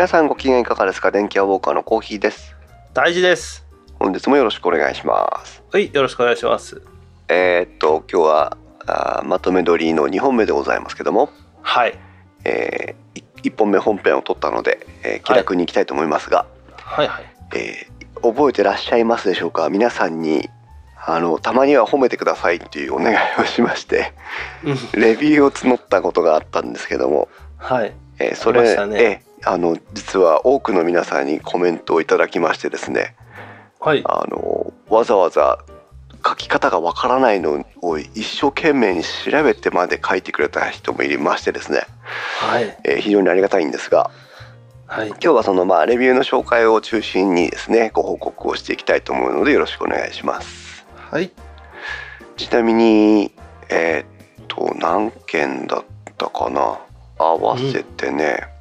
皆さんご機嫌いかがですか？電気屋ウォーカーのコーヒーです。大事です。本日もよろしくお願いします。はいよろしくお願いします。えー、っと今日はあーまとめ撮りの2本目でございますけども、はい。え1本目本編を撮ったので、えー気楽にいきたいと思いますが、はいはい。えー覚えてらっしゃいますでしょうか？皆さんにあのたまには褒めてくださいっていうお願いをしましてうん。レビューを募ったことがあったんですけども、はい。えーそれね。えーあの実は多くの皆さんにコメントをいただきましてですね。はい。あのわざわざ書き方がわからないのを一生懸命に調べてまで書いてくれた人もいましてですね、はい。えー非常にありがたいんですがはい。今日はそのまあレビューの紹介を中心にですねご報告をしていきたいと思うのでよろしくお願いします。はい。ちなみにえーっと何件だったかな？合わせてね、うん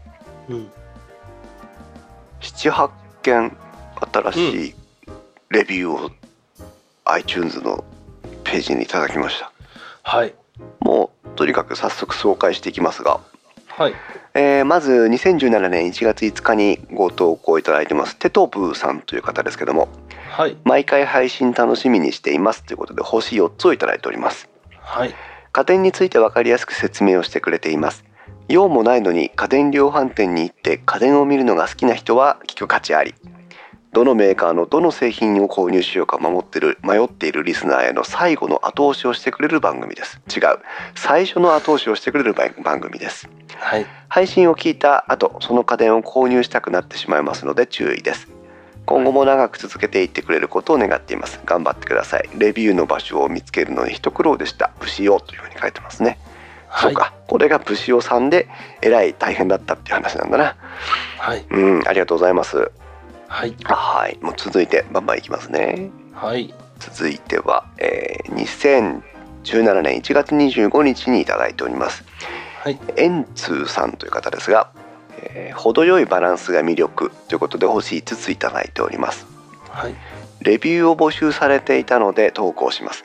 78件新しいレビューを iTunes のページにいただきました。はい。もうとにかく早速紹介していきますが、はい。えーまず2017年1月5日にご投稿いただいてます。テトブーさんという方ですけどもはい。毎回配信楽しみにしていますということで星4つをいただいております。はい。家電について分かりやすく説明をしてくれています用もないのに家電量販店に行って家電を見るのが好きな人は聞く価値あり。どのメーカーのどの製品を購入しようか守ってる迷っているリスナーへの最後の後押しをしてくれる番組です。違う。最初の後押しをしてくれる番番組です。はい。配信を聞いた後その家電を購入したくなってしまいますので注意です。今後も長く続けていってくれることを願っています。頑張ってください。レビューの場所を見つけるのに一苦労でした。武士よというふうに書いてますね、はい。そうか。これが武士よさんでえらい大変だったっていう話なんだな。はい。うんありがとうございます。はい。はい。もう続いてバンバンいきますね。はい。続いては、えー2017年1月25日にいただいております。はい。エンツーさんという方ですが、えー程よいバランスが魅力ということで星5ついただいております。はい。レビューを募集されていたので投稿します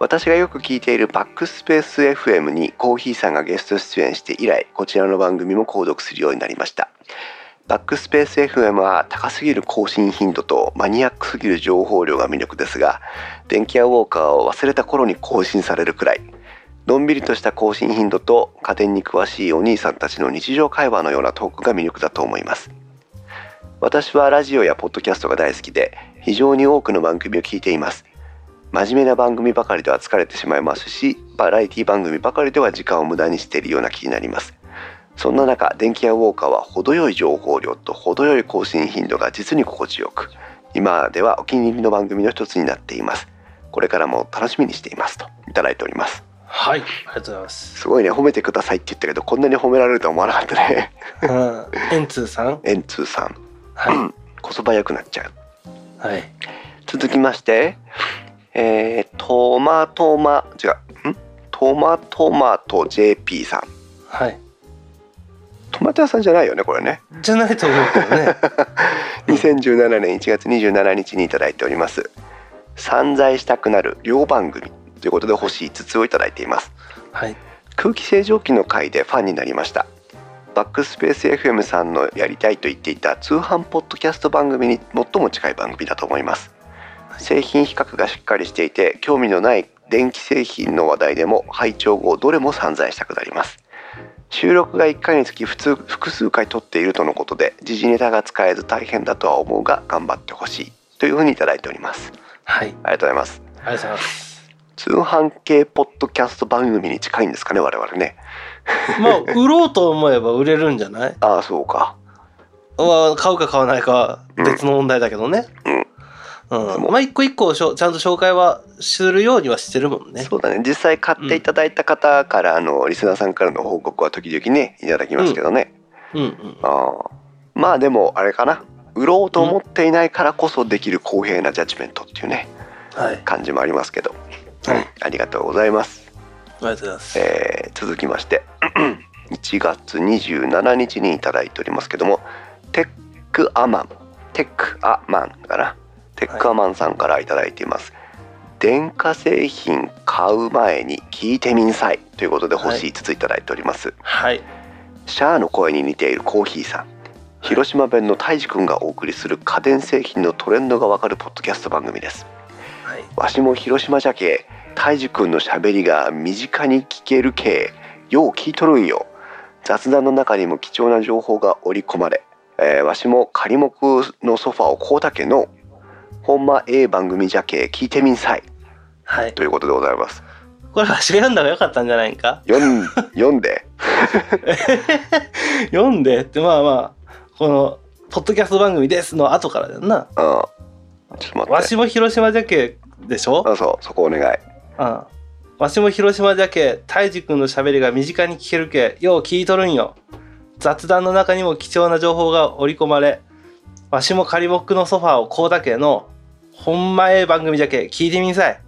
私がよく聞いているバックスペース FM にコーヒーさんがゲスト出演して以来こちらの番組も購読するようになりました。バックスペース FM は高すぎる更新頻度とマニアックすぎる情報量が魅力ですが電気屋ウォーカーを忘れた頃に更新されるくらいのんびりとした更新頻度と家電に詳しいお兄さんたちの日常会話のようなトークが魅力だと思います。私はラジオやポッドキャストが大好きで非常に多くの番組を聞いています。真面目な番組ばかりでは疲れてしまいますしバラエティ番組ばかりでは時間を無駄にしているような気になります。そんな中電気屋ウォーカーは程よい情報量と程よい更新頻度が実に心地よく今ではお気に入りの番組の一つになっています。これからも楽しみにしていますといただいております。はいありがとうございます。すごいね褒めてくださいって言ったけどこんなに褒められるとは思わなかったね。うんエンツーさん？エンツーさん。はこそばよくなっちゃう。いはい。続きましてえー、トマトマ違うん？トマトマト JP さん。はい。トマト屋さんじゃないよねこれね。じゃないと思うけどね。2017年1月27日にいただいております。散財したくなる両番組ということで星5つをいただいています。はい。空気清浄機の回でファンになりました。バックスペース FM さんのやりたいと言っていた通販ポッドキャスト番組に最も近い番組だと思います製品比較がしっかりしていて興味のない電気製品の話題でも拝聴後どれも散財したくなります。収録が1回につき普通複数回撮っているとのことで時事ネタが使えず大変だとは思うが頑張ってほしい。というふうにいただいております。はい。ありがとうございます。ありがとうございます。通販系ポッドキャスト番組に近いんですかね我々ね。まあ売ろうと思えば売れるんじゃない？ああそうか。まあ買うか買わないかは別の問題だけどね。うんうん、まあ一個一個ちゃんと紹介はするようにはしてるもんね。そうだね。実際買っていただいた方から、あのリスナーさんからの報告は時々ねいただきますけどね、うん。うん。ああまあでもあれかな。売ろうと思っていないからこそできる公平なジャッジメントっていうねはい。感じもありますけど、はい。ありがとうございます、ありがとうございます。えー続きまして。1月27日にいただいておりますけどもテックアマン。テックアマンかなテックアマンさんからいただいています、電化製品買う前に聞いてみんさいということで星5ついただいております、はい。シャアの声に似ているコーヒーさん。広島弁のたいじくんがお送りする家電製品のトレンドがわかるポッドキャスト番組です。はい。わしも広島じゃけたいじくんのしゃべりが身近に聞けるけよう聞いとるんよ。雑談の中にも貴重な情報が織り込まれ、えーわしも仮目のソファーをこうたけのほんまええ番組じゃけ聞いてみんさい。はい。ということでございます。これわしが読んだ方がよかったんじゃないんか？読ん読んで。読んで？ってまあまあこの「ポッドキャスト番組です」の後からだよな。うんちょっと待って。わしも広島じゃけでしょ？あそうそこお願い。うんわしも広島じゃけたいじくんのしゃべりが身近に聞けるけよう聞いとるんよ。雑談の中にも貴重な情報が織り込まれわしも仮木のソファーをこうだけのほんまええ番組じゃけ聞いてみんさい。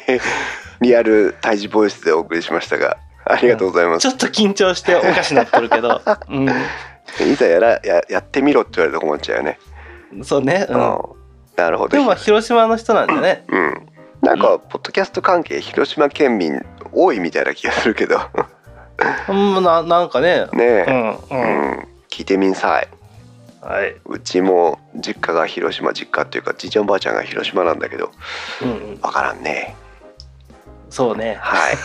リアル胎児ボイスでお送りしましたがありがとうございます。ちょっと緊張しておかしなっとるけど、ういざやらややってみろって言われると困っちゃうよね、ん、そうね、うん、うん。なるほど。でもまあ広島の人なんだね。うん。なんかポッドキャスト関係広島県民多いみたいな気がするけど。うんななんかね。う ねえ、ん。ううん。ん、聞いてみんさいはい、うちも実家が広島実家っていうかじいちゃんばあちゃんが広島なんだけどうんうん、わからんね。そうね。はい。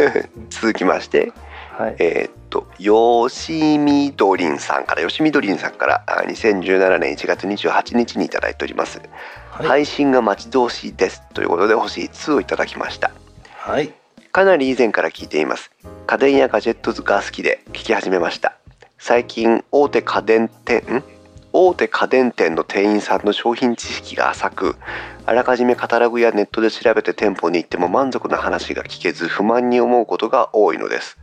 続きましてはい。えーっとよしみどりんさんからよしみどりんさんからあ2017年1月28日にいただいております、はい。配信が待ち遠しいですということで星2をいただきました。はい。かなり以前から聞いています。家電やガジェットが好きで聞き始めました。最近大手家電店ん？大手家電店の店員さんの商品知識が浅くあらかじめカタログやネットで調べて店舗に行っても満足な話が聞けず不満に思うことが多いのです。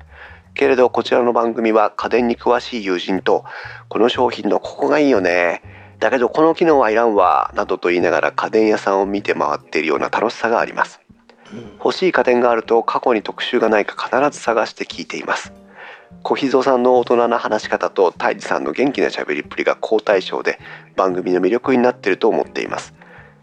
けれどこちらの番組は家電に詳しい友人とこの商品のここがいいよねだけどこの機能はいらんわなどと言いながら家電屋さんを見て回っているような楽しさがあります。うん。欲しい家電があると過去に特集がないか必ず探して聞いています小秘蔵さんの大人な話し方と泰治さんの元気な喋りっぷりが好対象で番組の魅力になっていると思っています。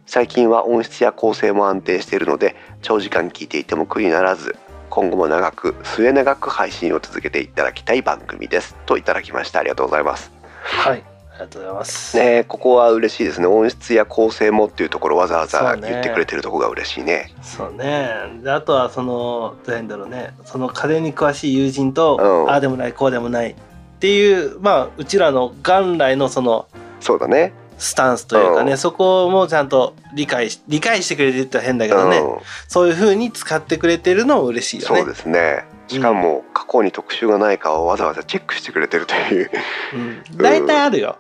最近は音質や構成も安定しているので長時間聞いていても苦にならず今後も長く末永く配信を続けていただきたい番組です。といただきましたありがとうございます。はい。がとうございます、ねえここは嬉しいですね。音質や構成もっていうところわざわざ言ってくれてるところが嬉しいね。そうね。であとはそのどうやるんだろうね。その家電に詳しい友人と、うん。ああでもないこうでもないっていうまあうちらの元来のそのそうだね。スタンスというかね、うん。そこもちゃんと理解し理解してくれてるって変だけどね、うん。そういう風に使ってくれてるのも嬉しいよね。そうですね。しかも過去に特集がないかをわざわざチェックしてくれてるという。うん。大体あるよ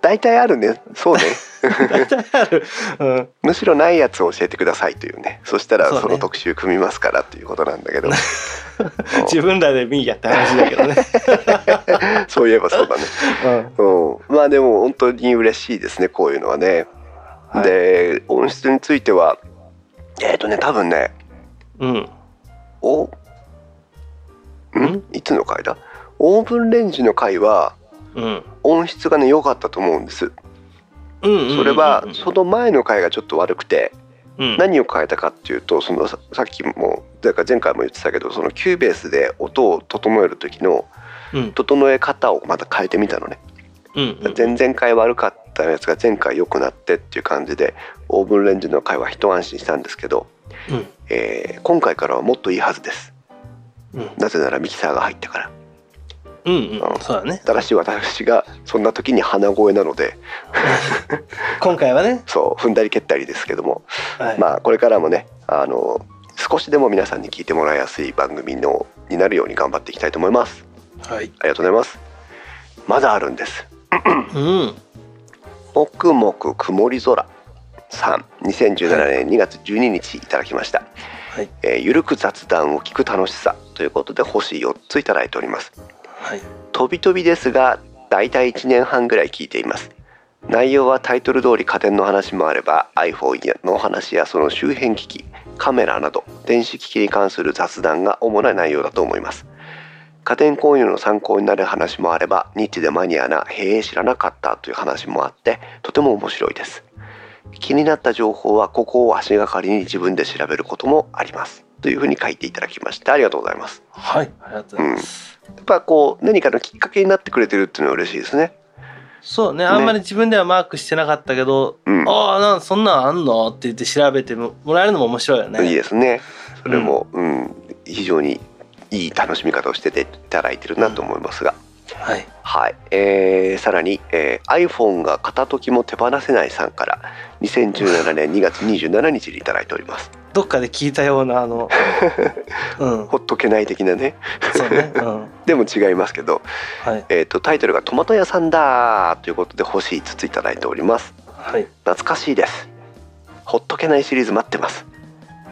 大体あるね。そうね。大体ある、うん、むしろないやつを教えてくださいというね。そしたらその特集組みますからっていうことなんだけど。自分らで見やって話だけどね、そういえばそうだね。うん。うん。まあでも本当に嬉しいですねこういうのはね、はい。で音質についてはえっ、とね多分ねうん。おん？いつの回だ？オーブンレンジの回はうん音質がね良かったと思うんです。それはその前の回がちょっと悪くてうん。何を変えたかっていうとそのささっきもだから前回も言ってたけどその Cubase で音を整える時のうん。整え方をまた変えてみたのね。うんうん。前々回悪かったやつが前回良くなってっていう感じでオーブンレンジの回は一安心したんですけど、うん。えー今回からはもっといいはずです。うん。なぜならミキサーが入ったからうんうん。そうだね。ただし私がそんな時に鼻声なので。今回はね、そう踏んだり蹴ったりですけども。はい。まあこれからもねあの少しでも皆さんに聞いてもらいやすい番組のになるように頑張っていきたいと思います。はい。ありがとうございます。まだあるんです。うん。もくもく曇り空さん。2017年2月12日いただきました、はい。えーゆるく雑談を聞く楽しさということで星4ついただいておりますはい。飛び飛びですがだいたい1年半ぐらい聞いています。内容はタイトル通り家電の話もあれば iPhone の話やその周辺機器カメラなど電子機器に関する雑談が主な内容だと思います。家電購入の参考になる話もあればニッチでマニアな「へえ知らなかった」という話もあってとても面白いです。気になった情報はここを足がかりに自分で調べることもあります。というふうに書いていただきましてありがとうございます。はいありがとうございます、やっぱこう何かのきっかけになってくれてるっていうのは嬉しいですね。そうね。あんまり自分ではマークしてなかったけど、うん。ああなんそんなんあんのって言って調べてもらえるのも面白いよね。いいですね。それも、うん。非常にいい楽しみ方をしてていただいてるなと思いますが、はい。はい、えーさらに、えー iPhone が片時も手放せないさんから2017年2月27日にいただいておりますどっかで聞いたようなあの うん。ほっとけない的なね。そうねうん。でも違いますけど、はい。えー、とタイトルが「トマト屋さんだ」ということで星5ついただいております。はい。懐かしいです。ほっとけないシリーズ待ってます。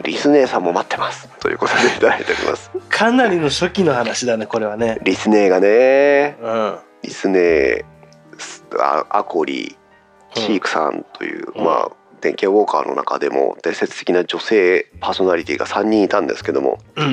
リスネーさんも待ってます。ということでいただいております。かなりの初期の話だねこれはね。リスネーがね。うん。リスネーあアコリうん。チークさんという、うん。まあ電気屋ウォーカーの中でも伝説的な女性パーソナリティが3人いたんですけどもうん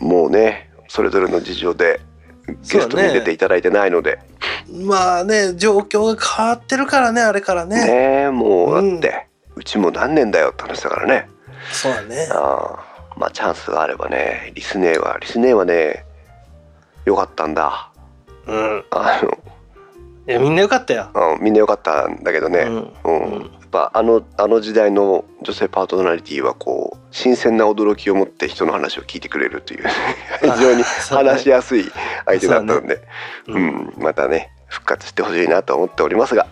うんもうねそれぞれの事情でゲストに出ていただいてないので。うんまあね状況が変わってるからねあれからね。ねもううんだって、うちも何年だよって話だからね。そうだね。あーまあチャンスがあればねリスネーはリスネーはねよかったんだ。うん。あのいやみんなよかったよ。あみんなよかったんだけどね、うん。うんぱあのあの時代の女性パートナリティはこう新鮮な驚きを持って人の話を聞いてくれるという 非常に話しやすい相手だったのでう、うん。ん、またね復活してほしいなと思っておりますが、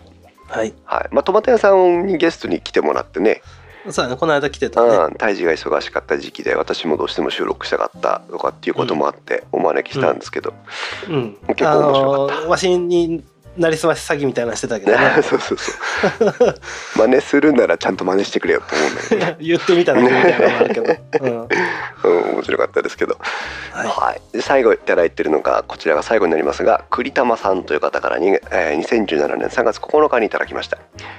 はい。はい。まあ、トマト屋さんにゲストに来てもらってね。そうだね。この間来てたね。うん、胎児が忙しかった時期で私もどうしても収録したかったとかっていうこともあってお招きしたんですけど、うん。結構面白かった。あのわしになりすまし詐欺みたいなのしてたけどね。そうそうそう。真似するならちゃんと真似してくれよと思うんだけどね、言ってみただけみたいなのもあるけど、うん、うん、面白かったですけど。はい。はい、で最後いただいてるのがこちらが最後になりますが栗玉さんという方からに、えー2017年3月9日にいただきました。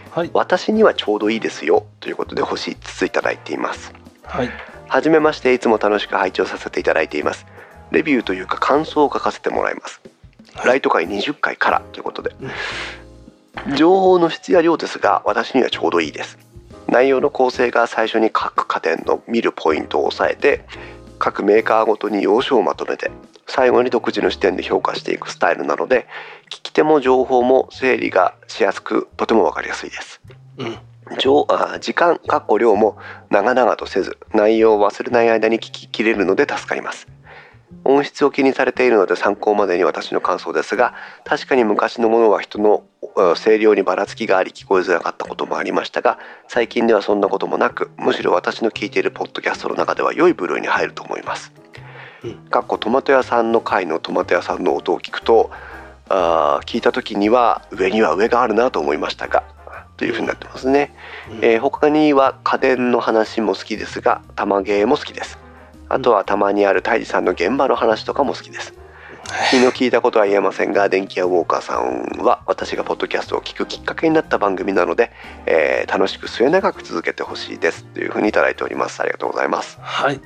はい。私にはちょうどいいですよということで星5ついただいています。はい。はじめましていつも楽しく拝聴させていただいています。レビューというか感想を書かせてもらいますライト回20回からということで。情報の質や量ですが私にはちょうどいいです。内容の構成が最初に各家電の見るポイントを押さえて各メーカーごとに要所をまとめて最後に独自の視点で評価していくスタイルなので聞き手も情報も整理がしやすくとても分かりやすいです。うん。情あ時間かっこ量も長々とせず内容を忘れない間に聞ききれるので助かります音質を気にされているので参考までに私の感想ですが確かに昔のものは人のあ声量にばらつきがあり聞こえづらかったこともありましたが最近ではそんなこともなくむしろ私の聞いているポッドキャストの中では良い部類に入ると思います。うん。かっこトマト屋さんの回のトマト屋さんの音を聞くとあー聞いた時には上には上があるなと思いましたがというふうになってますね、えー他には家電の話も好きですが玉芸も好きですあとはたまにある泰治さんの現場の話とかも好きです。昨日聞いたことは言えませんが電気屋ウォーカーさんは私がポッドキャストを聞くきっかけになった番組なので、えー楽しく末永く続けてほしいです。というふうにいただいております。ありがとうございます。はい。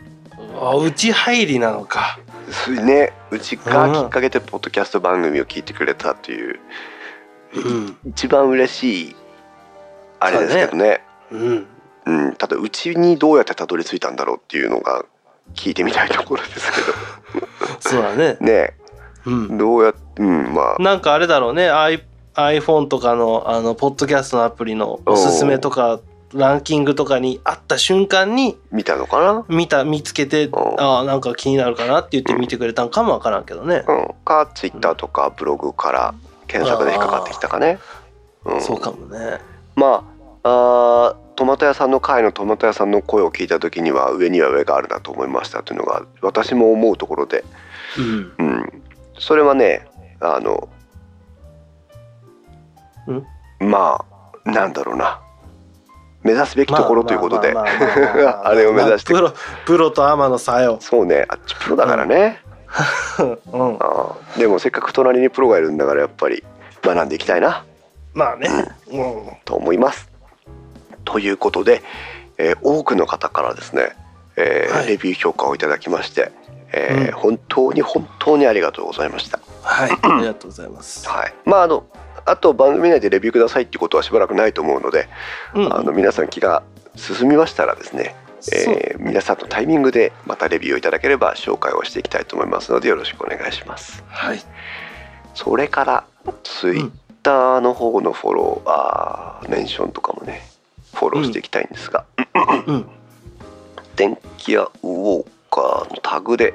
あうち入りなのか。すねうちがきっかけでポッドキャスト番組を聞いてくれたという、うん一番嬉しいあれですけどねうんうん、ただうちにどうやってたどり着いたんだろうっていうのが聞いてみたいところですけそうだね。どね。うん。どうやってうんまあ。なんかあれだろうね。iPhone とかのあのポッドキャストのアプリのおすすめとかランキングとかにあった瞬間に見たのかな？見た見つけてう。んああなんか気になるかなって言って見てくれたんかもわからんけどね、うん。かツイッターとかブログから検索で引っかかってきたかね。うん。そうかもね。まああートマト屋さんの回のトマト屋さんの声を聞いた時には上には上があるなと思いましたというのが私も思うところで。うん。うん、それはねあのまあなんだろうな。目指すべきところということで。まあれを目指して。プロプロとアマの差よ、そうね。あっちプロだからね、うん、あーでもせっかく隣にプロがいるんだからやっぱり学んでいきたいな。まあね、うん、と思います。ということで、えー多くの方からですね、えーはい。レビュー評価をいただきまして、えーうん。本当に本当にありがとうございました。はい。ありがとうございます、はい、まああのあと番組内でレビューくださいっていうことはしばらくないと思うので、うんあの皆さん気が進みましたらですね、えー皆さんのタイミングでまたレビューをいただければ紹介をしていきたいと思いますのでよろしくお願いします。はい。それからつい、うんターの方のフォローあーメンションとかもねフォローしていきたいんですが、うん。電気屋ウォーカーのタグで、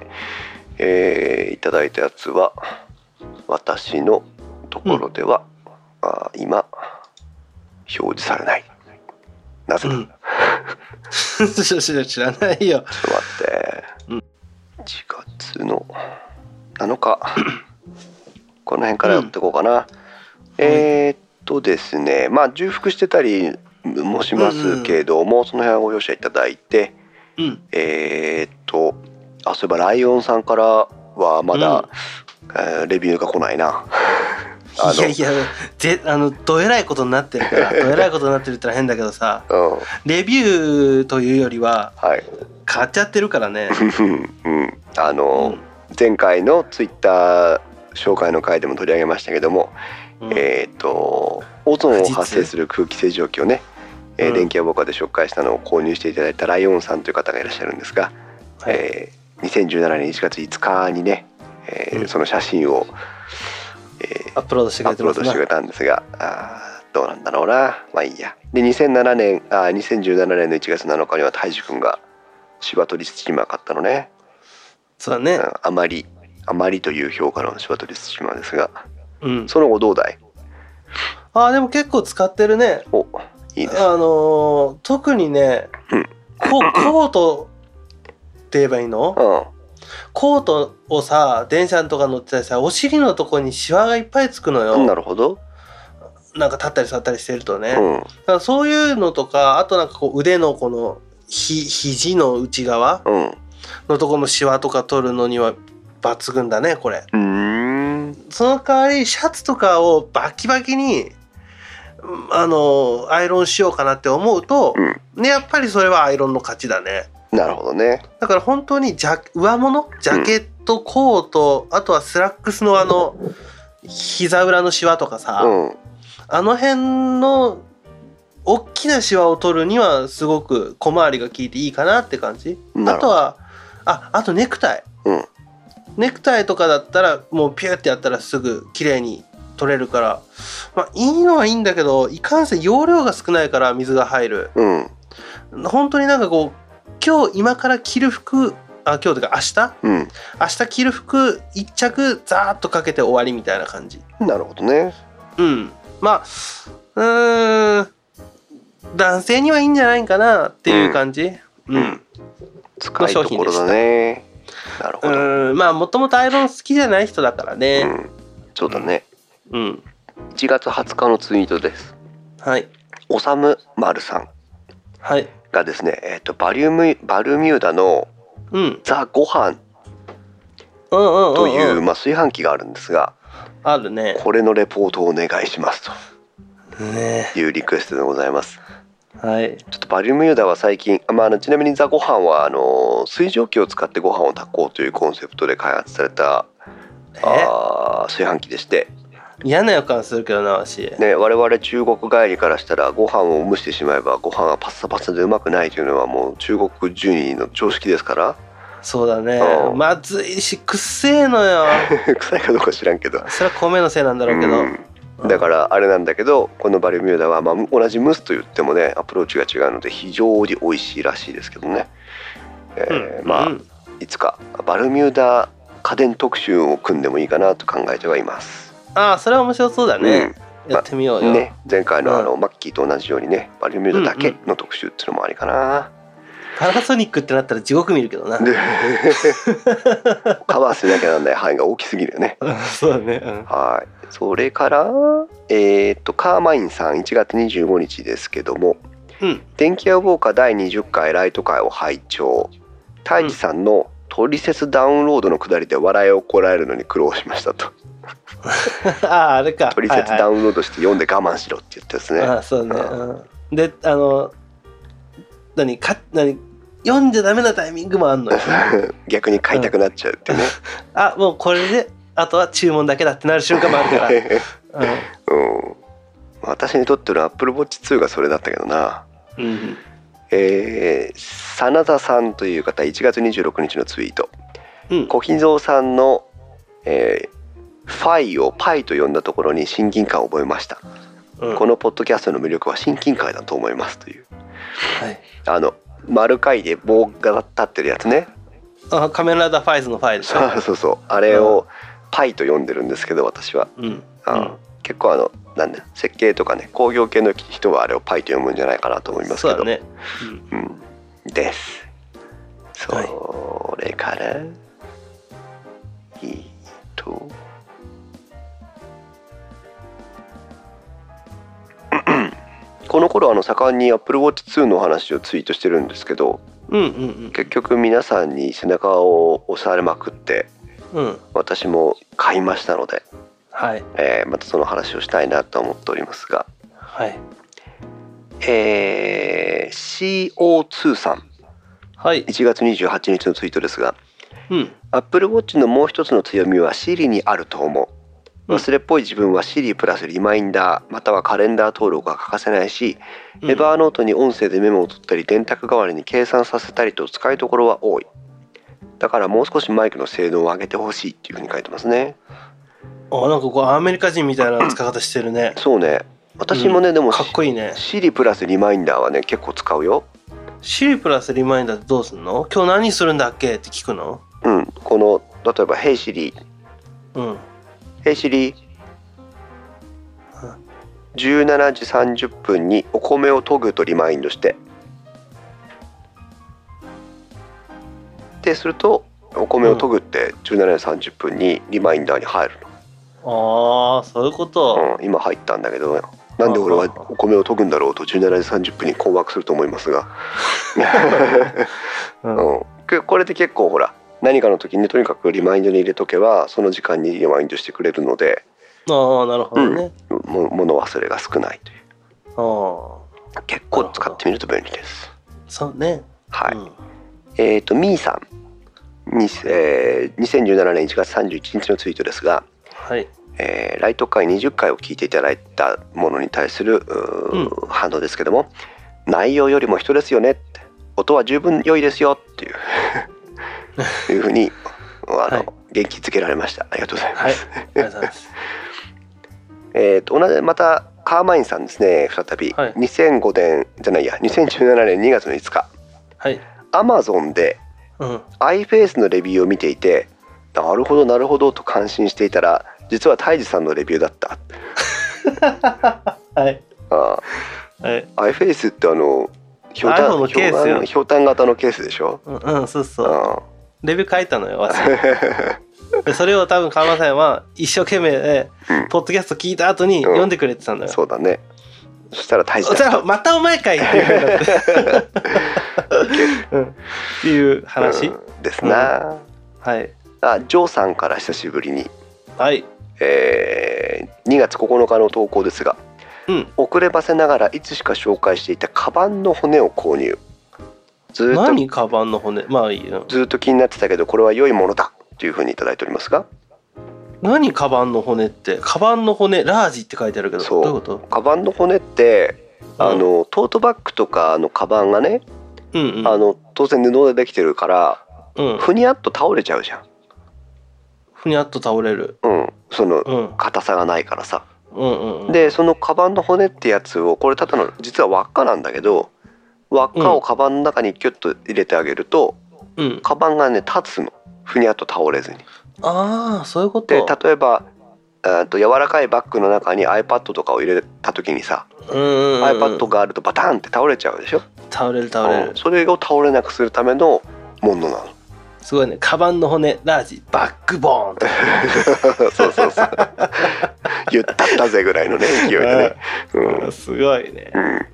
えーいただいたやつは私のところでは、あー今表示されない。なぜだ、うん。知らないよ。ちょっと待って、うん。1月の7日。この辺からやっていこうかな、えーっとですね。まあ重複してたりもしますけども、その辺はご容赦いただいてうん。えーっとあそういえばライオンさんからはまだ、えーレビューが来ないな。いやいやぜあのどえらいことになってるから どえらいことになってるって変だけどさうん。レビューというよりははい。買っちゃってるからね、うん。あうの、ん。前回のツイッター紹介の回でも取り上げましたけども、うん。えー、とオゾンを発生する空気清浄機をね、えーうん。電気屋ウォーカーで紹介したのを購入していただいたライオンさんという方がいらっしゃるんですが、はい。えー2017年1月5日にね、えーうん。その写真を、えーアップロードしてくアッれてますな。プロードしてくれたんですがあーどうなんだろうな。まあいいや。で2007年あー2017年の1月7日には泰治君が芝取りスチーマー買ったのね、そうだね。うんあまりあまりという評価の芝取りスチーマーですが。うん。その後どうだい？あーでも結構使ってるね。おいいねあのー特にね、うんココートって言えばいいの？うんコートをさ電車とか乗ってたりさお尻のとこにシワがいっぱいつくのよ、なるほど。なんか立ったり座ったりしてるとね、だうん。からそういうのとかあとなんかこう腕のこのひ肘の内側うん。のところのシワとか取るのには抜群だねこれ。その代わりシャツとかをバキバキにうんあのアイロンしようかなって思うと、ねやっぱりそれはアイロンの勝ちだねなるほどね。だから本当にジャ上物ジャケット、コートあとはスラックスのあの膝裏のシワとかさ、うん。あの辺の大きなシワを取るにはすごく小回りが効いていいかなって感じ。あとはああとネクタイ、うんネクタイとかだったらもうピューってやったらすぐ綺麗に取れるからまあいいのはいいんだけどいかんせん容量が少ないから水が入るうん。本当になんかこう今日今から着る服あ今日というか明日？うん。明日着る服一着ザーッとかけて終わりみたいな感じなるほどね。うんまあうーん男性にはいいんじゃないかなっていう感じうん、うん使いどころだね。なるほど。うんまあもともとアイロン好きじゃない人だからうねん。そうだね。うん、1月20日のツイートです。はい。おさむまるさん。はい。がですね、えっ、とバリウムバルミューダのうん。ザご飯。うんうんという、まあ炊飯器があるんですが、あるね。これのレポートをお願いしますね。というリクエストでございます。はい。ちょっとバリュムユーダは最近、まあ、あのちなみにザご飯はあの水蒸気を使ってご飯を炊こうというコンセプトで開発されたえ？あー炊飯器でして、嫌な予感するけどなわし。ね、我々中国帰りからしたらご飯を蒸してしまえばご飯がパッサパサでうまくないというのはもう中国人の常識ですから。そうだね。うん。まずいしくっせえのよ。臭いかどうか知らんけど。それは米のせいなんだろうけど、うん。だからあれなんだけどこのバリュミューダはまあ同じ蒸すと言ってもねアプローチが違うので非常に美味しいらしいですけどね、えーうん。まあ、うん。いつかバルミューダ家電特集を組んでもいいかなと考えてはいます。ああそれは面白そうだね、やってみようよ、ね、前回のあの、うマッキーと同じようにねバルミューダだけの特集っていうのもありかな。パナソニックってなったら地獄見るけどな。で カバーしなきゃなんない範囲が大きすぎるよね。う んそうだね。うん。はい。それから、えーっと、カーマインさん1月25日ですけども、うん。電気屋ウォーカー第20回ライト会を拝聴。太一さんのトリセツダウンロードのくだりで笑いをこらえるのに苦労しましたと あああれか。トリセツはいはい。ダウンロードして読んで我慢しろって言ってですね、ああそうね、ううん、であの何か何読んじゃダメなタイミングもあんのよ。逆に買いたくなっちゃうっていうね、あもうこれであとは注文だけだってなる瞬間もあるから、うん、私にとっての Apple Watch 2がそれだったけどな。うんうん、えー、真田さんという方1月26日のツイート。うん。小秘蔵さんの、えーファイをパイと呼んだところに親近感を覚えました、うん。このポッドキャストの魅力は親近感だと思いますという。はい。あの丸回で棒が立ってるやつね。あカメラダファイズのファイでしょ？そうそうそう。あれをパイと呼んでるんですけど私は、うん。あ結構あのなんだ設計とかね工業系の人はあれをパイと読むんじゃないかなと思いますけど。そうだね、うん。うん、です。それから、えーっとこの頃あの盛んに AppleWatch2 の話をツイートしてるんですけどうんうん結局皆さんに背中を押されまくってうん。うん私も買いましたので、はい。えーまたその話をしたいなと思っておりますが、はい。えー CO2 さん。はい。1月28日のツイートですがうん、Apple Watch のもう一つの強みは Siri にあると思う。うん忘れっぽい自分は Siri プラスリマインダーまたはカレンダー登録が欠かせないし、うん。エバーノートに音声でメモを取ったり電卓代わりに計算させたりと使いどころは多い。だからもう少しマイクの性能を上げてほしいっていうふうに書いてますね。あなんかこうアメリカ人みたいな使い方してるね。そうね。私もね、でもかっこいいね。Siri プラスリマインダーはね結構使うよ。シリプラスリマインダーってどうすんの？今日何するんだっけって聞くの？うん。この例えば「Hey Siri うん Hey Siri. 17時30分にお米を研ぐとリマインドしてでするとお米を研ぐって17時30分にリマインダーに入るああそういうこと、の、うん、今入ったんだけどなんで俺はお米を研ぐんだろうと17時30分に困惑すると思いますが、うん。これで結構ほら何かの時にとにかくリマインドに入れとけばその時間にリマインドしてくれるのでああなるほどね、も物忘れが少ないという。ああ結構使ってみると便利です。そうね。はい、うん。えっ、とみーさん。に、えー2017年1月31日のツイートですが、はい。えーライト会20回を聞いていただいたものに対するうー反応ですけども内容よりも人ですよねって。音は十分良いですよっていういうふうにあの、はい。元気づけられました。ありがとうございます、はい。ありがとうございます。えーと同じまたカーマインさんですね再び、はい。2005年じゃないや。2017年2月の5日。はい。アマゾンでうん。iFace のレビューを見ていてなるほどなるほどと感心していたら実は泰治さんのレビューだった。はい。あはい。ー iFace ってあのひょうたん型のケースでしょ？うん、うん、そうそう。あレビュー書いたのよわしでそれを多分川間さんは一生懸命、ねうん。ポッドキャスト聞いた後に読んでくれてたんだーよ、そうだね。そしたら泰治そした。だまたお前かいっていうって、うん、っていうた話、うん。ですな、はい。あジョーさんから久しぶりに、はい。えー2月9日の投稿ですがうん。遅ればせながらいつしか紹介していたカバンの骨を購入ずーっと。何カバンの骨？まあいいよ。ずっと気になってたけどこれは良いものだというふうにいただいておりますが。何カバンの骨って？カバンの骨ラージって書いてあるけどそう。どういうこと？カバンの骨ってあのトートバッグとかのカバンがね、うんうん。あの当然布でできてるからうん。ふにゃっと倒れちゃうじゃん、ふにゃっと倒れる。うん、そのうん。硬さがないからさ。うんうんうん。でそのカバンの骨ってやつをこれただの実は輪っかなんだけど輪っかをカバンの中にキュッと入れてあげると、うん。カバンがね立つの。ふにゃっと倒れずに。ああそういうこと。で例えばあと柔らかいバッグの中に iPad とかを入れた時にさ、うんうんうん iPad があるとバタンって倒れちゃうでしょ、倒れる倒れる。うん。それを倒れなくするためのものなの。すごいね。カバンの骨ラージバックボーンと そうそうそう。言ったったぜぐらいのね勢いでね、うんすごいね。うん、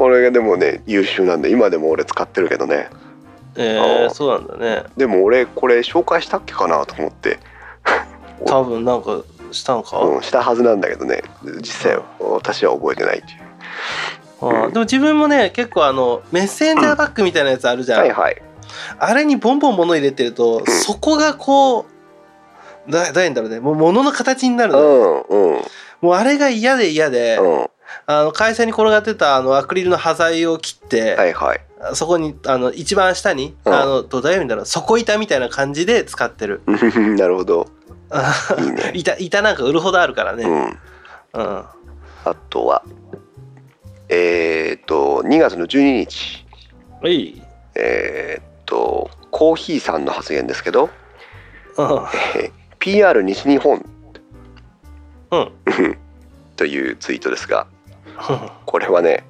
これがでもね優秀なんで今でも俺使ってるけどね。えあー、ーそうなんだね。でも俺これ紹介したっけかなと思って、多分なんかしたんか、うん、したはずなんだけどね。実際私は覚えてないっていう。あーでも自分もね結構あのメッセンジャーバッグみたいなやつあるじゃん、はいはい。あれにボンボン物入れてると、そこがこうだどういうんだろうね。もう物の形になるうの、んうん。もうあれが嫌で嫌で、うんあの会社に転がってたあのアクリルの端材を切って、はいはい。そこにあの一番下に、うん。あのどういう意味だろう底板みたいな感じで使ってる。なるほど。いいね。板板なんか売るほどあるからね。うん。うん。あとはえっ、と2月の12日。はい。えっ、とコーヒーさんの発言ですけど、うん。えー PR 西日本。うん。というツイートですが これはね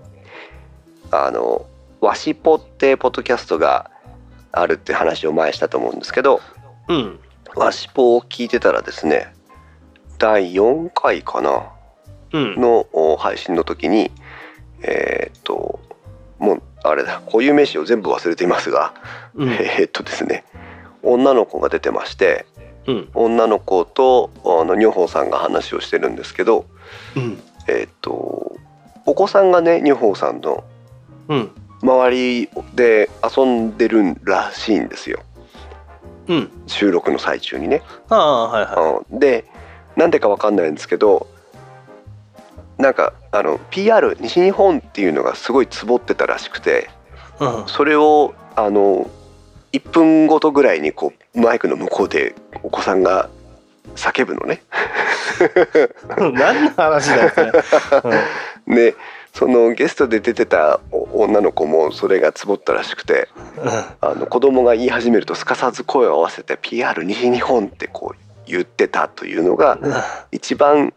あのわしぽってポッドキャストがあるって話を前したと思うんですけどうん。わしぽを聞いてたらですね第4回かなうん。のお配信の時にえーっともうあれだ固有名詞を全部忘れていますが、うん。えーっとですね女の子が出てましてうん。女の子とあの女房さんが話をしてるんですけどうん。えーっとお子さんがね女房さんのうん。周りで遊んでるらしいんですよ。うん。収録の最中にね。ああはいはうん。でなんでかわかんないんですけどなんかあの PR 西日本っていうのがすごいツボってたらしくていうん。それをあの1分ごとぐらいにこうマイクの向こうでお子さんが叫ぶのね。何の話だよそれで そのゲストで出てたお女の子もそれがツボったらしくてあの子供が言い始めるとすかさず声を合わせて PR 西日本ってこう言ってたというのがうん一番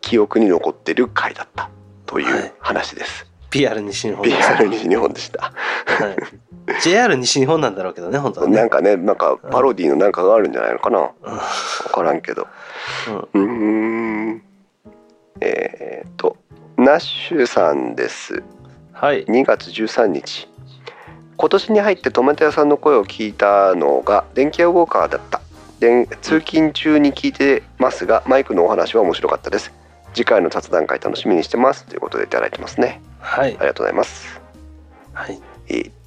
記憶に残ってる回だったといはいう話です。PR 西日本 PR 西日本でした。はい JR 西日本なんだろうけどね本当はねなんかねなんかパロディのなんかがあるんじゃないのかな。わうんからんけど。うんうーん。えー、とナッシュさんです。はい2月13日。今年に入ってトマト屋さんの声を聞いたのが電気屋ウォーカーだった。で通勤中に聞いてますがマイクのお話は面白かったです。次回の雑談会楽しみにしてますということでいただいてますね。はい。ありがとうございます。はい。えー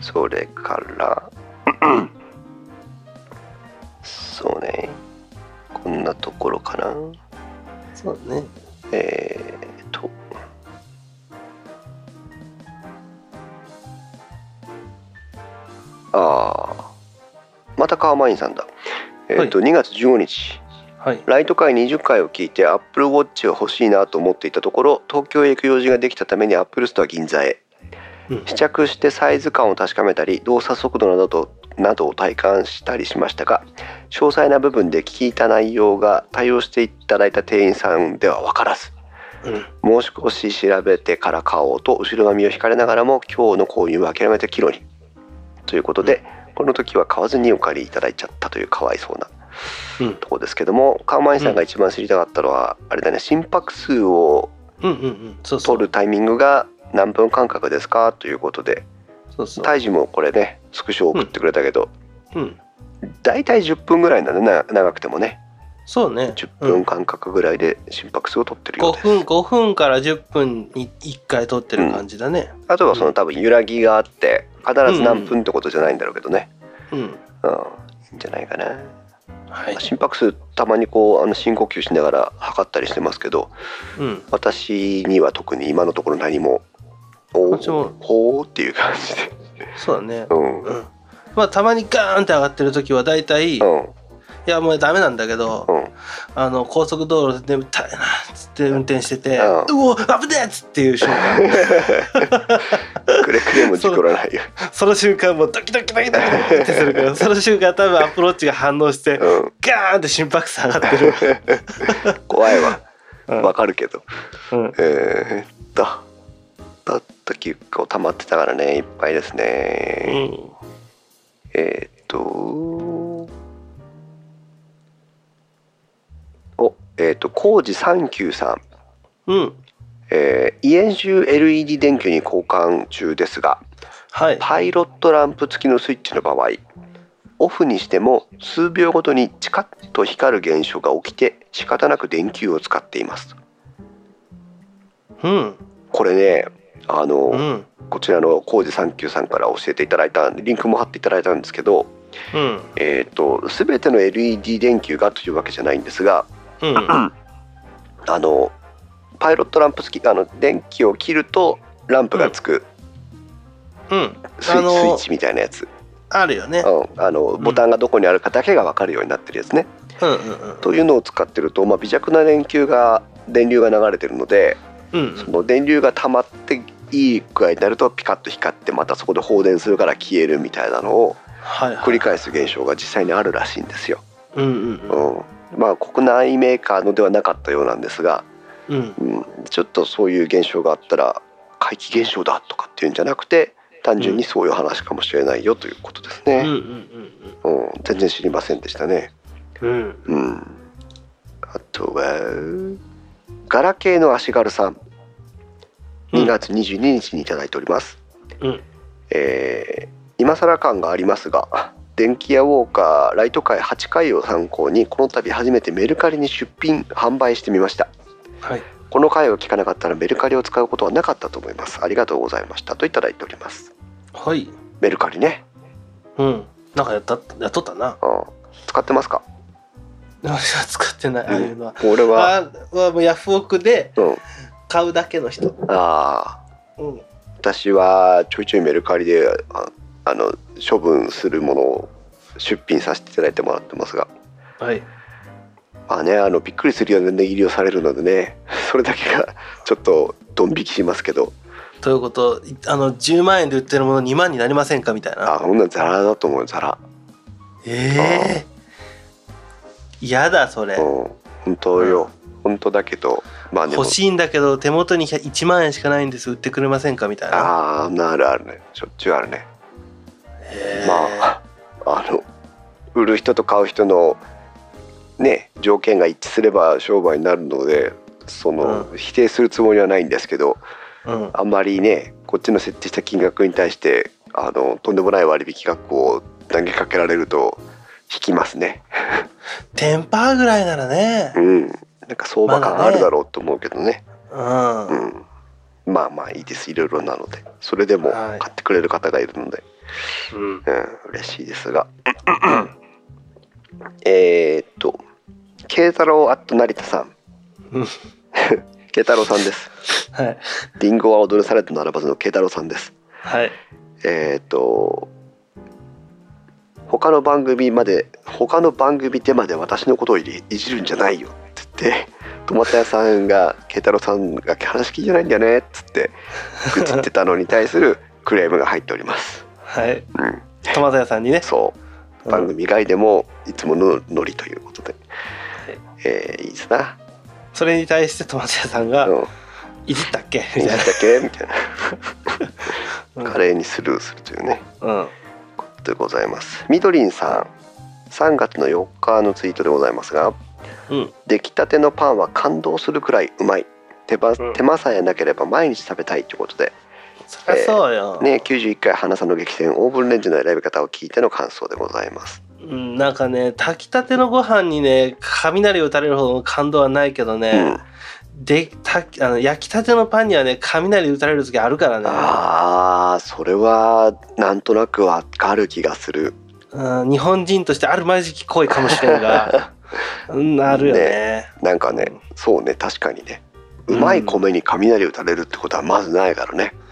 それから そうね。こんなところかな。そうね。えー、と。ああまたカーマインさんだ。えっ、と、2月15日はい。ライト会20回を聞いて Apple Watch が欲しいなと思っていたところ東京へ行く用事ができたために Apple Store 銀座へ。うん。試着してサイズ感を確かめたり動作速度などとなどを体感したりしましたが詳細な部分で聞いた内容が対応していただいた店員さんでは分からずうん。もう少し調べてから買おうと後ろ髪を引かれながらも今日の購入は諦めてキロに。ということでこの時は買わずにお借りいただいちゃったというかわいそうなうんところですけどもカーマインさんが一番知りたかったのは、あれだね心拍数を取るタイミングが何分間隔ですか？ということで胎児もこれねスクショ送ってくれたけど、うん。大体10分ぐらいなんでな長くてもね。そうね。10うん分間隔ぐらいで心拍数を取ってるよう5です、分5分から10分に1回撮ってる感じだね。あとはその多分揺らぎがあって必ず何分ってことじゃないんだろうけどね、うん。うん、いいんじゃないかな、はい。心拍数たまにこうあの深呼吸しながら測ったりしてますけどうん。私には特に今のところ何もおこっちも。ほーっていう感じで。そうだね。うん。うん。まあたまにガーンって上がってる時は大体いうんやもうダメなんだけどうん。あの高速道路で眠たいなっつって運転しててううお危ねえっつっていう瞬間。くれくれも事故らないよ。その瞬間もうドキドキドキドキドキってするからその瞬間多分アップローチが反応してうん。ガーンって心拍数上がってる。怖いわ。うん。わかるけど。うん。えー、っとだった結構溜まってたからねいっぱいですうねん。えー、っとおえー、っと工事39さん。うん。えー家中 LED 電球に交換中ですがはい。パイロットランプ付きのスイッチの場合オフにしても数秒ごとにチカッと光る現象が起きて仕方なく電球を使っています。うん。これねあの、うん。こちらの工事39さんから教えていただいたリンクも貼っていただいたんですけど、うん。えー、と全ての LED 電球がというわけじゃないんですがうん。あのパイロットランプ付きあの電気を切るとランプがつく。うん。スイ,、あのスイッチみたいなやつ、あるよね。うん、あのボタンがどこにあるかだけが分かるようになってるやつね、うんうんうん。というのを使ってると、まあ、微弱な電球が電流が流れてるのでうんその電流が溜まっていい具合になるとピカッと光ってまたそこで放電するから消えるみたいなのを繰り返す現象が実際にあるらしいんですよ。うんうんうん。うん、まあ国内メーカーのではなかったようなんですが、うん。うん、ちょっとそういう現象があったら怪奇現象だとかっていうんじゃなくて単純にそういう話かもしれないよということですね。うんうん、全然知りませんでしたね。うん。あとはガラケーの足軽さん。2月22日にいただいております。うん。えー今更感がありますが電気屋ウォーカーライト会8回を参考にこの度初めてメルカリに出品販売してみました。はい。この回を聞かなかったらメルカリを使うことはなかったと思います。ありがとうございましたといただいております。はい。メルカリね、うん。なんかやったやっとったな。うん、使ってますか？私 は使ってないああいうのは。俺は。あはもうヤフオクでうん。買うだけの人。あーうん。私はちょいちょいメルカリでああの処分するものを出品させていただいてもらってますが。はい。まあねあのびっくりするような値切りをされるのでね それだけがちょっとドン引きしますけど。ということいあの10万円で売ってるもの2万になりませんかみたいな。あほんなんザラだと思うよザラ。ええ嫌だそれ。うん。本当よ、本当だけど。まあ欲しいんだけど手元に1万円しかないんです。売ってくれませんかみたいな。ああなるあるね。しょっちゅうあるねまああの売る人と買う人のね条件が一致すれば商売になるのでその、否定するつもりはないんですけどうん。あんまりねこっちの設定した金額に対してあのとんでもない割引額を投げかけられると引きますね。テンパーぐらいならね。うん。なんか相場感あるだろうと思うけどね,、うん。うん。まあまあいいです。いろいろなので。それでもはい。買ってくれる方がいるので、うん。うん、嬉しいですが。えーっと慶太郎アット成田さん。うん。慶太郎さんです。はい。リンゴは踊るされと並ばずの慶太郎さんです。はい。えーっと他の番組まで他の番組でまで私のことをいじいじるんじゃないよ。って言ってトマト屋さんが慶太郎さんが話聞いてないんだよね。っつって愚痴ってたのに対するクレームが入っております。はい。うん、トマト屋さんにね。そう。番組外でもいつものノリということで、えーいいですな。それに対してトマト屋さんがうん「いじったっけ?」みたいいいんだっけ？みたいな。な。華麗にスルーするというね。うん。ことでございます。みどりんさん。3月の4日のツイートでございますがうん。出来たてのパンは感動するくらいうまい。手間うん。手間さえなければ毎日食べたいということで、そりゃそうよ、ね、91回花さんの激戦オーブンレンジの選び方を聞いての感想でございます。うん、なんかね炊きたてのご飯にね雷を打たれるほどの感動はないけどうね、ん、でたあの焼きたてのパンにはね雷打たれる時あるからね、あーそれはなんとなくわかる気がする。うん、日本人としてあるまじき恋かもしれんが。うんあるよね。なんかねそうね確かにね。うまい米に雷打たれるってことはまずないからね。う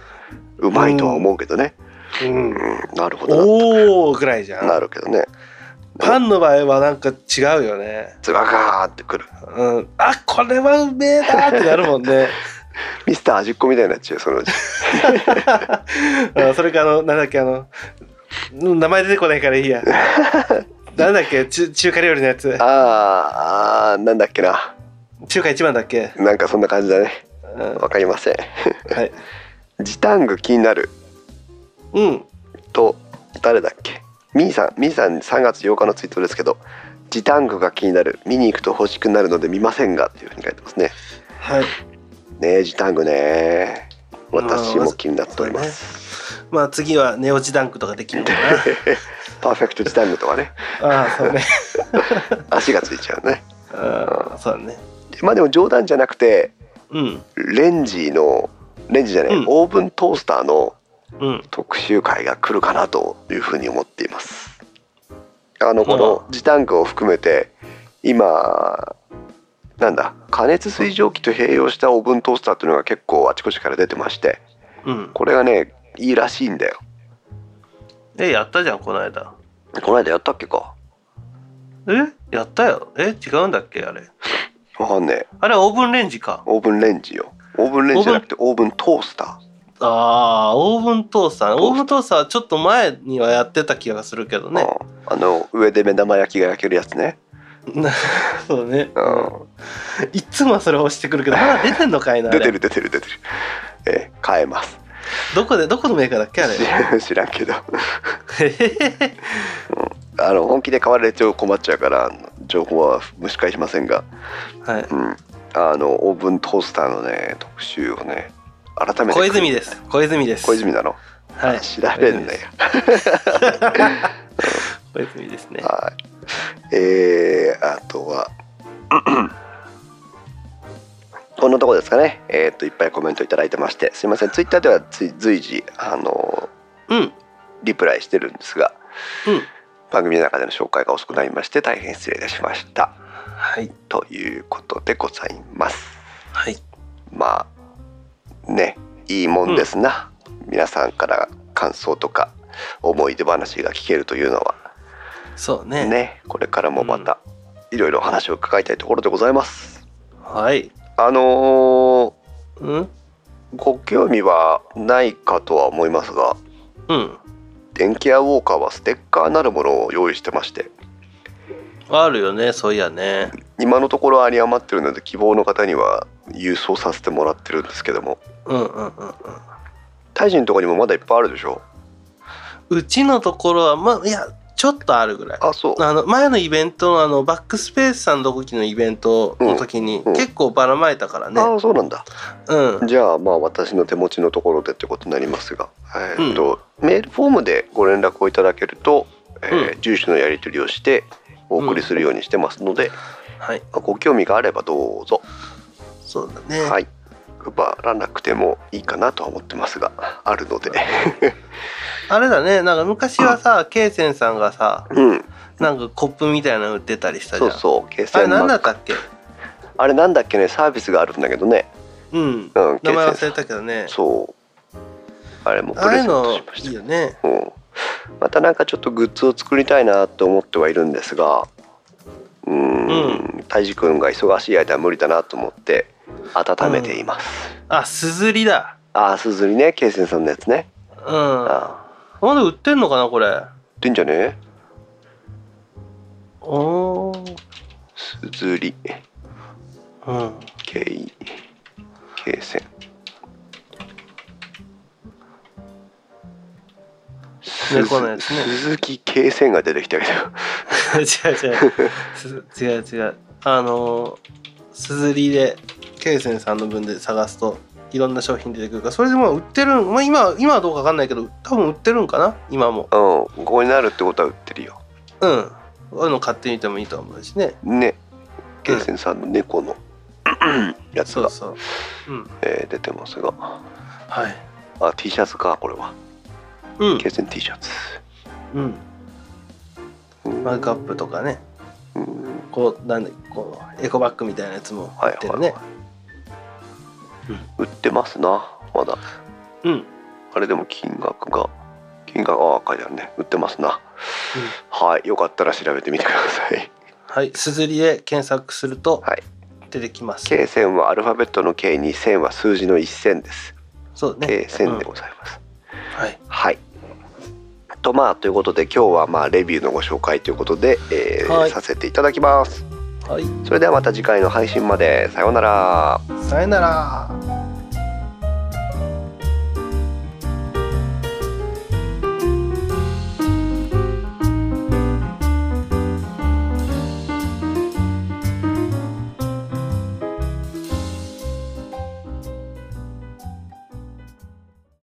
まいとは思うけどね、うん。うん、なるほど。なおおぐらいじゃん。なるけどね。パンの場合はなんか違うよね。ズバガーってくる。うん。あこれはうめえなってなるもんね。ミスター味っ子みたいになっちゃうそのうち。うんそれかあのなんだっけあのうん名前出てこないからいいや。なんだっけ中中華料理のやつ。あーあーなんだっけな。中華一番だっけ、なんかそんな感じだね。うん、わかりません。はい時短具気になる。うん。と誰だっけ？みーさん。みーさん3月8日のツイートですけど時短具が気になる。見に行くと欲しくなるので見ませんがっていうふうに書いてますね。はい。ね時短具ね。私も気になっております、まあ次はネオチダンクとかできるのか パーフェクト時短具とかね。なああそうね。足がついちゃうね。ああそうだね。まあでも冗談じゃなくてうん。レンジのレンジじゃない、うん。オーブントースターのうん。特集会が来るかなというふうに思っています。あのこう。の時短具を含めて今なんだ加熱水蒸気と併用したオーブントースターっていうのが結構あちこちから出てましてうん。これがねいいらしいんだよ。えやったじゃんこの間。この間やったっけか。え？やったよ。え違うんだっけあれ？わかんねえ。あれはオーブンレンジか。オーブンレンジよオーブンレンジじゃなくてオーブン。トースタあーオーブントースタートースター。オーブントースターはちょっと前にはやってた気がするけどー、ね。うんあの上で目玉焼きが焼けるやつね。そうね、うん。いつもそれ押してくるけどまだ出てんのかいな出てる出てる出てる。えー買えます。どこでどこのメーカーだっけあれ？知らんけど。へへへ。あの本気で買われちゃ困っちゃうから情報は蒸し返しませんが、はい。うん、あのオーブントースターのね特集をね改めて小泉です。小泉です。小泉なの、はい。調べんね小泉です。ね。はい。えー、あとは こんなとこですかね。えーっといっぱいコメントいただいてまして。すいません。ツイッターでは随時あのうん。リプライしてるんですがうん。番組の中での紹介が遅くなりまして大変失礼いたしましたはいということでございます。はい。まあねいいもんですな、皆さんから感想とか思い出話が聞けるというのは。そうね。ねこれからもまたいろいろ話を伺いたいところでございます。はい。あのうん？ーご興味はないかとは思いますが。うん。電気屋ウォーカーはステッカーなるものを用意してましてあるよねそういやね。今のところ有り余ってるので希望の方には郵送させてもらってるんですけども。うんうんうんうん大臣のところにもまだいっぱいあるでしょ？うちのところはまあいやちょっとあるぐらい。あそう。あの前のイベントのあのバックスペースさんの時のイベントの時にうん。うん結構ばらまいたからね。あそうなんだ。うん。じゃあまあ私の手持ちのところでってことになりますが、えーとメールフォームでご連絡をいただけると、えー住所のやり取りをしてお送りするようにしてますので、はい。まあご興味があればどうぞ、そうだね。はい。配らなくてもいいかなとは思ってますがあるので。あれだね。なんか昔はさケイセンさんがさうん。なんかコップみたいなの売ってたりしたじゃそうんそう。計あれ算何だったっけ？あれなんだっけね？サービスがあるんだけどね。うん。うん。名前忘れ計たけどね。そう。あれもプレゼントのしました。いいよね。うん、またなんかちょっとグッズを作りたいなと思ってはいるんですがうーん。たいじくんが忙しい間は無理だなと思って温めています、あすずりだ。ああすずりね。ケイセンさんのやつね。うん。あ。まだ売ってんのかなこれ。あってんじゃね？おー。すずり。うん。ケイ。ケイセン猫のやつね。鈴木ケイセンが出てきたけど。違う違う。す違う違う。あのすずりでケイセンさんの分で探すといろんな商品出てくるからそれでも売ってるん、まあ、今今はどうかわかんないけど多分売ってるんかな？今も。うんここになるってことは売ってるよ。うん。こういうの買ってみてもいいと思うしね。ね。ケイセンさんの猫のやつが、そうそう。うん。えー出てますが。はい。あ T シャツかこれはうん。ケイセン T シャツ。うん。マグカップとかね。うん。こうなんでこうエコバッグみたいなやつも売ってるね、売ってますなまだ。うん。あれでも金額が金額ああ書いてあるね。売ってますな、はい。よかったら調べてみてください。はい。すずりで検索するとはい。出てきます、K 線はアルファベットの K に線は数字の1線です。そうね。K 線でうん。ございます、はい。はい。とまあということで今日はまあレビューのご紹介ということで、えーはい。させていただきます。はい。それではまた次回の配信まで。さようなら。さよなら